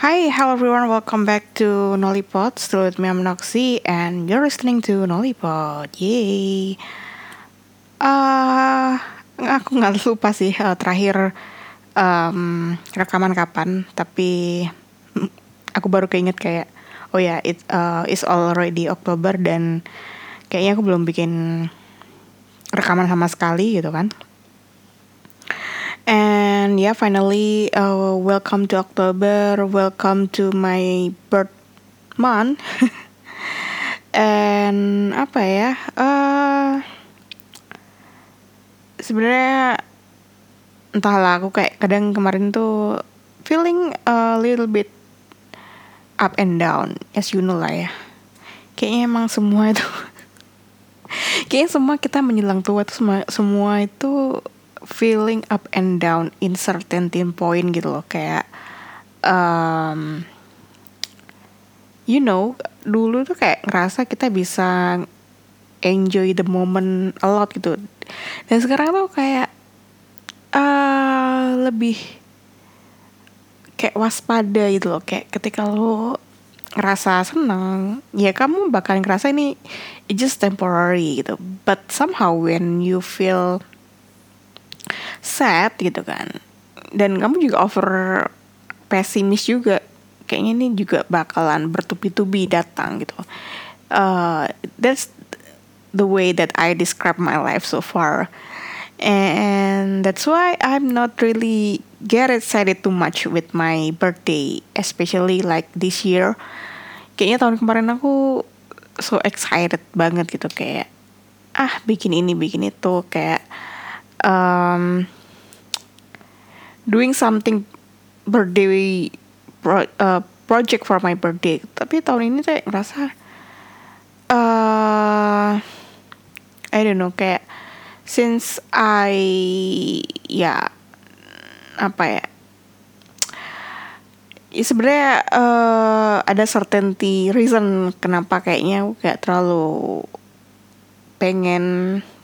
Hi, hello everyone. Welcome back to Nollipod. Still with me, I'm Noxy, and you're listening to Nollipod. Yay! Uh, aku nggak lupa sih uh, terakhir um, rekaman kapan, tapi aku baru keinget kayak, oh ya, yeah, it uh, is already Oktober dan kayaknya aku belum bikin rekaman sama sekali gitu kan. And yeah, finally, uh, welcome to October. Welcome to my birth month. And apa ya? Uh, Sebenarnya entahlah aku kayak kadang kemarin tuh feeling a little bit up and down, as you know lah ya. Kayaknya emang semua itu, kayaknya semua kita menjelang tua itu semua semua itu feeling up and down in certain point gitu loh. Kayak um, you know dulu tuh kayak ngerasa kita bisa enjoy the moment a lot gitu. Dan sekarang tuh kayak uh, lebih kayak waspada gitu loh. Kayak ketika lo ngerasa senang ya kamu bakal ngerasa ini just temporary gitu. But somehow when you feel sad gitu kan. Dan kamu juga over pesimis juga. Kayaknya ini juga bakalan bertubi-tubi datang gitu. Uh, that's the way that I describe my life so far. And that's why I'm not really get excited too much with my birthday especially like this year. Kayaknya tahun kemarin aku so excited banget gitu kayak ah bikin ini bikin itu kayak um, doing something birthday pro, uh, project for my birthday. Tapi tahun ini saya ngerasa uh, I don't know kayak since I ya apa ya ya sebenarnya uh, ada certainty reason kenapa kayaknya aku gak terlalu pengen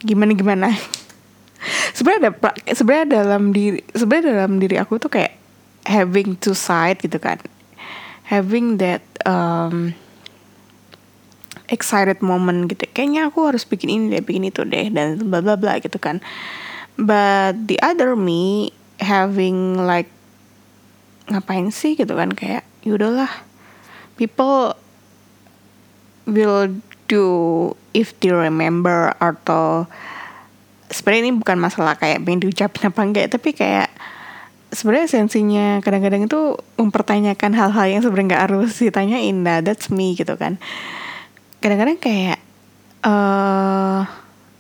gimana gimana sebenarnya ada sebenarnya dalam diri sebenarnya dalam diri aku tuh kayak having two side gitu kan. Having that um, excited moment gitu. Kayaknya aku harus bikin ini deh bikin itu deh dan bla bla bla gitu kan. But the other me having like ngapain sih gitu kan? Kayak yaudahlah people will do if they remember atau sebenarnya ini bukan masalah kayak pengen diucapin apa enggak tapi kayak sebenarnya sensinya kadang-kadang itu mempertanyakan hal-hal yang sebenarnya nggak harus ditanyain. Nah that's me gitu kan. Kadang-kadang kayak eh uh,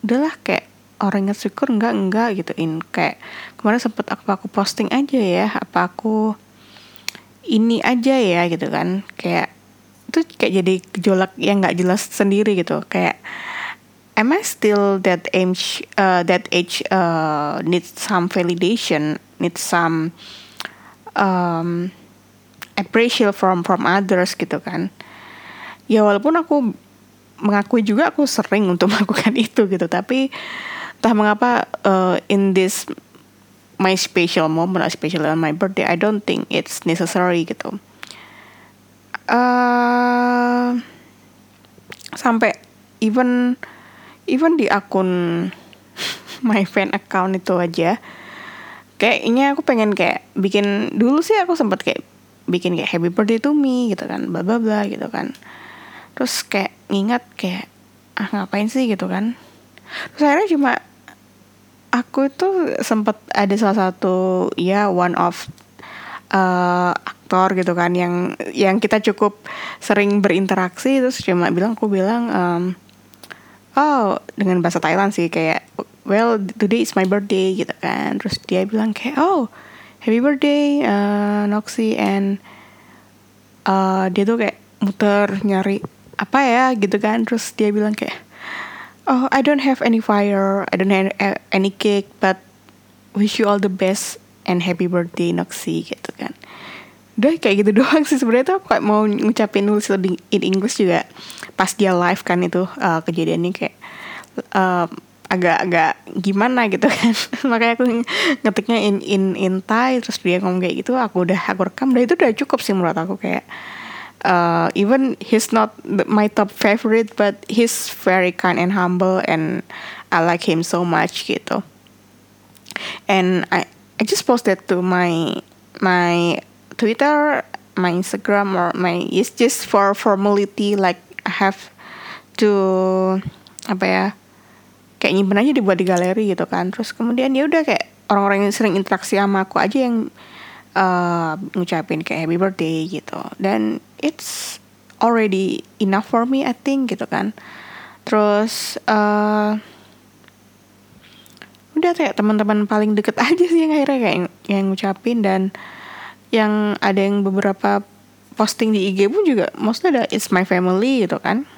udahlah kayak orang yang syukur enggak enggak gituin. Kayak kemarin sempet aku aku posting aja ya apa aku ini aja ya gitu kan. Kayak itu kayak jadi gejolak yang nggak jelas sendiri gitu. Kayak am I still that age uh, that age uh, needs some validation needs some um, appreciation from from others gitu kan? Ya walaupun aku mengakui juga aku sering untuk melakukan itu gitu tapi entah mengapa uh, in this my special moment especially on my birthday I don't think it's necessary gitu. Uh, sampai even even di akun my fan account itu aja kayaknya aku pengen kayak bikin dulu sih aku sempat kayak bikin kayak happy birthday to me gitu kan bla bla bla gitu kan. Terus kayak ngingat kayak ah ngapain sih? gitu kan. Terus akhirnya cuma aku itu sempat ada salah satu ya one of uh, aktor gitu kan yang yang kita cukup sering berinteraksi. Terus cuma bilang aku bilang um, oh dengan bahasa Thailand sih kayak well today is my birthday gitu kan. Terus dia bilang kayak oh happy birthday uh, Noxy and uh, dia tuh kayak muter nyari apa ya gitu kan. Terus dia bilang kayak oh I don't have any fire I don't have any cake but wish you all the best and happy birthday Noxy gitu udah kayak gitu doang sih. Sebenarnya tuh kayak mau ngucapin nulis in English juga. Pas dia live kan itu uh, kejadiannya kayak uh, agak-agak gimana gitu kan. Makanya aku ngetiknya in in in Thai terus dia ngomong kayak gitu aku udah aku rekam. Dan itu udah cukup sih menurut aku kayak uh, even he's not my top favorite but he's very kind and humble and I like him so much gitu. And I I just posted to my my Twitter my Instagram or my it's just for formality like I have to apa ya kayak nyimpen aja dibuat di galeri gitu kan. Terus kemudian ya udah kayak orang-orang yang sering interaksi sama aku aja yang uh, ngucapin kayak happy birthday gitu. Dan it's already enough for me I think gitu kan. Terus uh, udah kayak teman-teman paling deket aja sih yang akhirnya kayak yang, yang ngucapin dan yang ada yang beberapa posting di IG pun juga mostly ada it's my family gitu kan.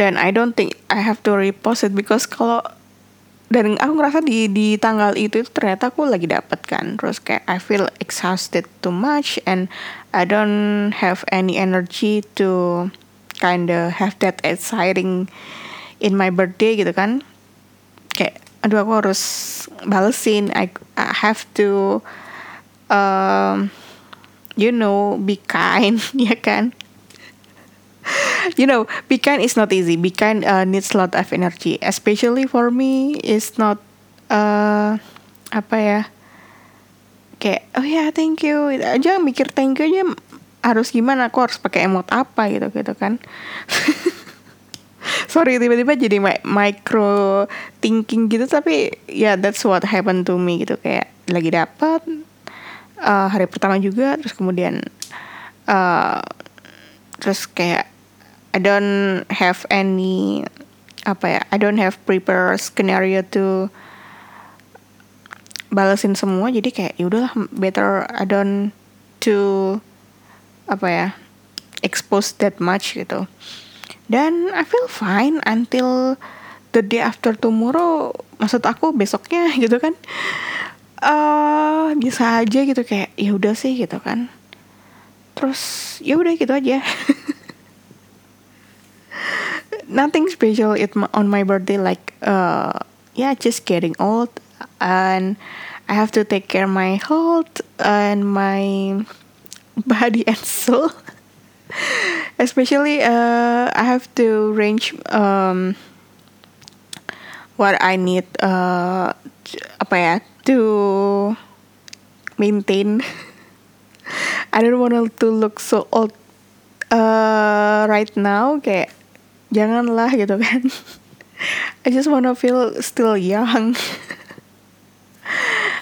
Dan I don't think I have to repost it because kalau dan aku ngerasa di di tanggal itu, itu ternyata aku lagi dapet kan. Terus kayak I feel exhausted too much and I don't have any energy to kinda have that exciting in my birthday gitu kan. Kayak aduh aku harus balesin I, I have to um, you know be kind ya kan you know, be kind is not easy. Be kind uh, needs a lot of energy. Especially for me, it's not uh, apa ya? Kayak oh ya yeah, thank you. Aja mikir thank you aja harus gimana? Aku harus pakai emot apa gitu gitu kan? Sorry tiba-tiba jadi micro thinking gitu tapi ya yeah, that's what happened to me gitu kayak lagi dapat uh, hari pertama juga terus kemudian uh, terus kayak I don't have any apa ya I don't have prepare scenario to balesin semua jadi kayak yaudahlah better I don't to apa ya expose that much gitu. Dan I feel fine until the day after tomorrow maksud aku besoknya gitu kan uh, bisa aja gitu kayak ya udah sih gitu kan. Terus ya udah gitu aja. Nothing special it on my birthday like uh yeah just getting old and I have to take care my health and my body and soul. Especially uh I have to range um what I need uh apa ya to maintain. I don't want to look so old uh right now. Kayak janganlah gitu kan. I just wanna feel still young.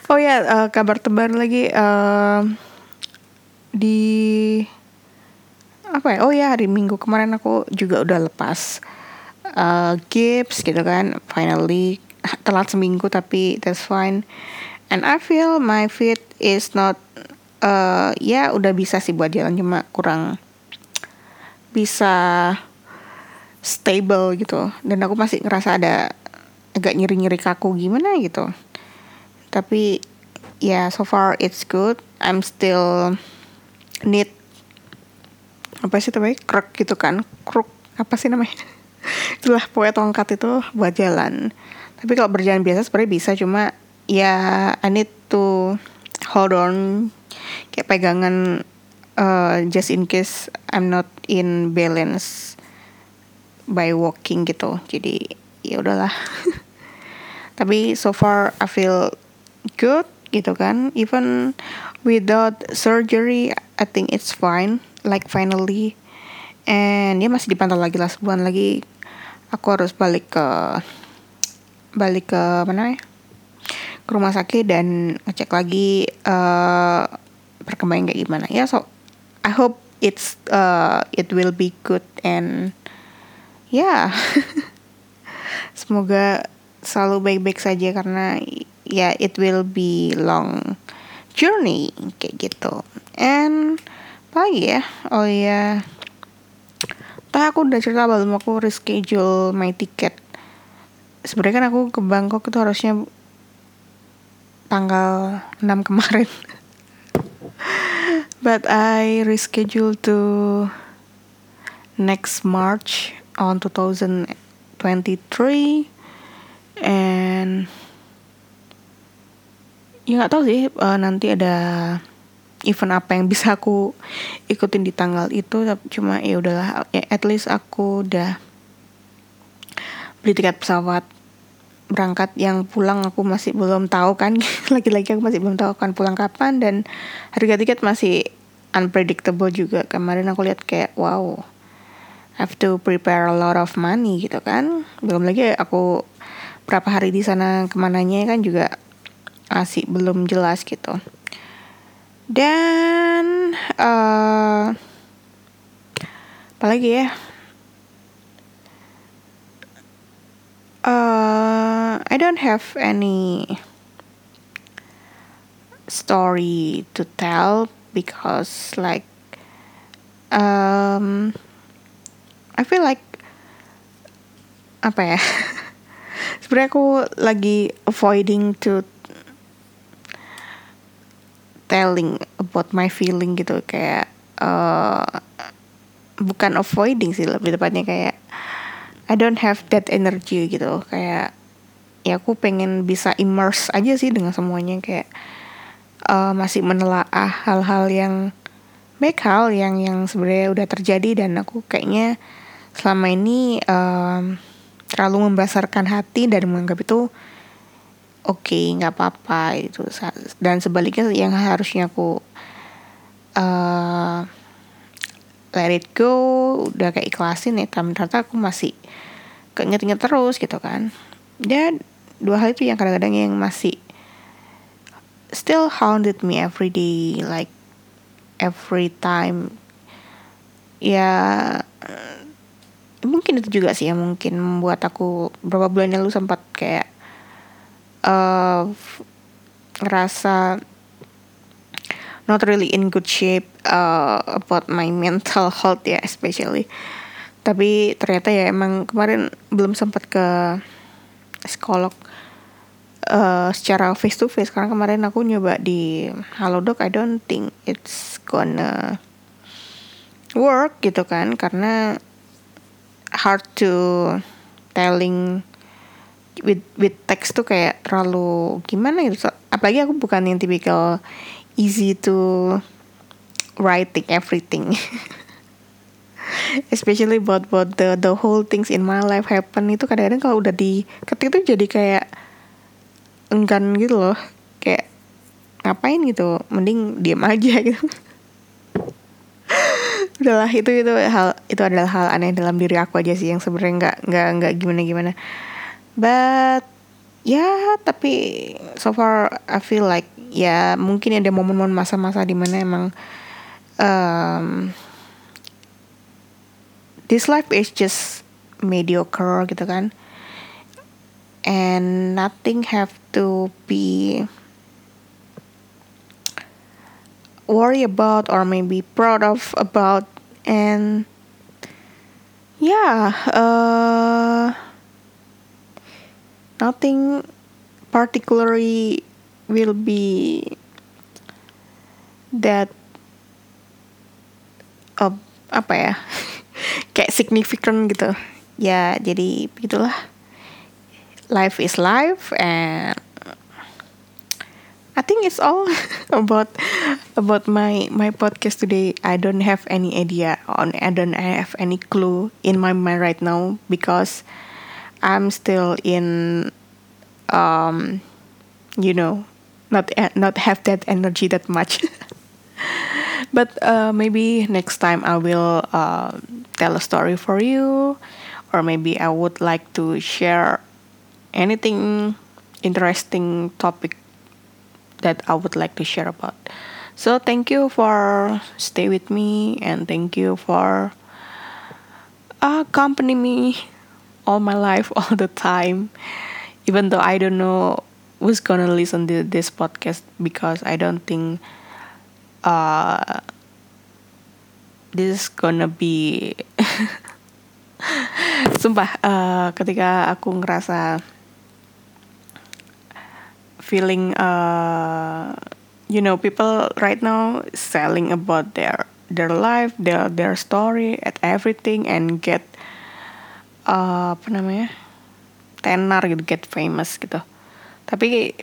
Oh ya yeah, uh, kabar tebar lagi uh, di apa ya? Oh ya hari minggu kemarin aku juga udah lepas uh, gips gitu kan finally telat seminggu tapi that's fine. And I feel my feet is not uh, ya udah bisa sih buat jalan cuma kurang bisa stable gitu. Dan aku masih ngerasa ada agak nyeri-nyeri kaku gimana gitu. Tapi ya yeah, so far it's good. I'm still need apa sih namanya? Kruk gitu kan? Kruk apa sih namanya? Itulah pokoknya tongkat itu buat jalan tapi kalau berjalan biasa sebenarnya bisa cuma ya I need to hold on. Kayak pegangan uh, just in case I'm not in balance by walking gitu. Jadi ya udahlah. Tapi so far I feel good gitu kan. Even without surgery I think it's fine. Like finally. And ya masih dipantau lagi lah. Sebulan lagi aku harus balik ke balik ke mana ya ke rumah sakit dan ngecek lagi uh, perkembangan kayak gimana. Ya so I hope it's uh, it will be good and ya semoga selalu baik-baik saja karena ya it will be long journey kayak gitu. And lagi ya? Oh ya Tah aku udah cerita belum aku reschedule my ticket sebenarnya kan aku ke Bangkok itu harusnya tanggal 6 kemarin. But I reschedule to next March on 2023 and ya nggak tahu sih uh, nanti ada event apa yang bisa aku ikutin di tanggal itu. Cuma ya udahlah ya at least aku udah beli tiket pesawat berangkat yang pulang aku masih belum tahu kan. Lagi-lagi aku masih belum tahu kan pulang kapan dan harga tiket masih unpredictable juga. Kemarin aku lihat kayak wow I have to prepare a lot of money gitu kan. Belum lagi aku berapa hari di sana ke mananya kan juga masih belum jelas gitu. Dan uh, apalagi ya? Uh, I don't have any story to tell because like um I feel like apa ya? Sebenarnya aku lagi avoiding to telling about my feeling gitu kayak uh, bukan avoiding sih lebih tepatnya kayak I don't have that energy gitu kayak ya aku pengen bisa immerse aja sih dengan semuanya kayak uh, masih menelaah hal-hal yang baik hal yang yang sebenarnya udah terjadi dan aku kayaknya selama ini um, terlalu membesarkan hati dan menganggap itu oke okay, nggak apa-apa itu dan sebaliknya yang harusnya aku uh, let it go udah kayak ikhlasin ya tapi ternyata aku masih keinget-inget terus gitu kan. Dan dua hal itu yang kadang-kadang yang masih still haunted me every day like every time. Ya mungkin itu juga sih yang mungkin membuat aku beberapa bulan lalu sempat kayak uh, ngerasa not really in good shape uh, about my mental health ya especially. Tapi ternyata ya emang kemarin belum sempat ke psikolog uh, secara face to face karena kemarin aku nyoba di Halodoc I don't think it's gonna work gitu kan. Karena hard to telling with with text tuh kayak terlalu gimana gitu. Apalagi aku bukan yang tipikal easy to writing everything especially about about the the whole things in my life happen itu kadang-kadang kalau udah di ketik itu jadi kayak enggan gitu loh. Kayak ngapain gitu mending diam aja gitu. Udahlah itu itu hal itu adalah hal aneh dalam diri aku aja sih yang sebenarnya nggak nggak nggak gimana gimana. But ya yeah, tapi so far I feel like ya mungkin ada momen-momen masa-masa di mana emang um, this life is just mediocre gitu kan. And nothing have to be worry about or maybe proud of about. And yeah uh nothing particularly will be that uh, apa ya kayak significant gitu ya jadi begitulah life is life and I think it's all about about my my podcast today. I don't have any idea on I don't have any clue in my mind right now because I'm still in, um, you know, not not have that energy that much. but uh, maybe next time I will uh, tell a story for you, or maybe I would like to share anything interesting topic that I would like to share about. So thank you for stay with me and thank you for accompany me all my life, all the time. Even though I don't know who's gonna listen to this podcast because I don't think uh, this is gonna be sumpah uh, ketika aku ngerasa feeling uh, you know people right now selling about their their life their their story at everything and get uh, apa namanya tenar gitu get famous gitu. Tapi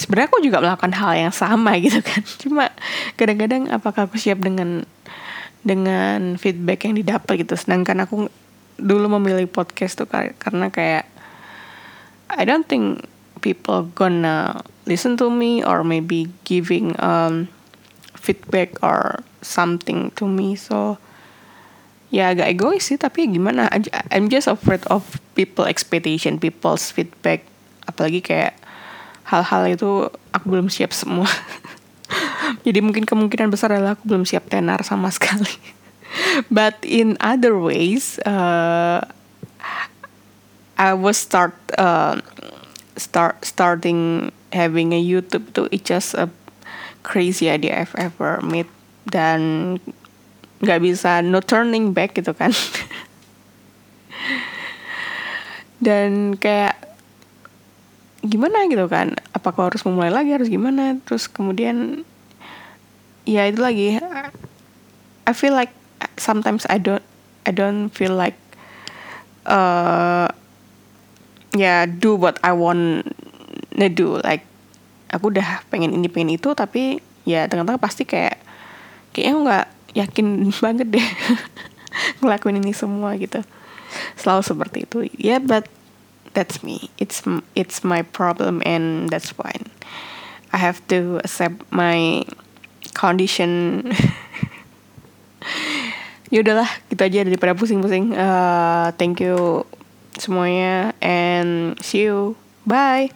sebenarnya aku juga melakukan hal yang sama gitu kan. Cuma kadang-kadang apakah aku siap dengan dengan feedback yang didapat gitu. Sedangkan aku dulu memilih podcast tuh karena kayak I don't think people gonna listen to me or maybe giving um, feedback or something to me. So ya agak egois sih tapi gimana? I'm just afraid of people expectation people's feedback. Apalagi kayak hal-hal itu aku belum siap semua. Jadi mungkin kemungkinan besar adalah aku belum siap tenar sama sekali. But in other ways uh, I was start uh, start starting having a YouTube tuh it's just a crazy idea I've ever made. Dan nggak bisa no turning back gitu kan. Dan kayak gimana gitu kan apakah harus memulai lagi harus gimana? Terus kemudian ya itu lagi. I feel like sometimes I don't I don't feel like uh, ya yeah, do what I want to do. Like aku udah pengen ini pengen itu tapi ya tengah-tengah pasti kayak kayaknya nggak yakin banget deh ngelakuin ini semua gitu. Selalu seperti itu. Ya yeah, but that's me. It's it's my problem and that's fine I have to accept my condition. Yaudahlah gitu aja daripada pusing-pusing. Uh, thank you semuanya and see you. Bye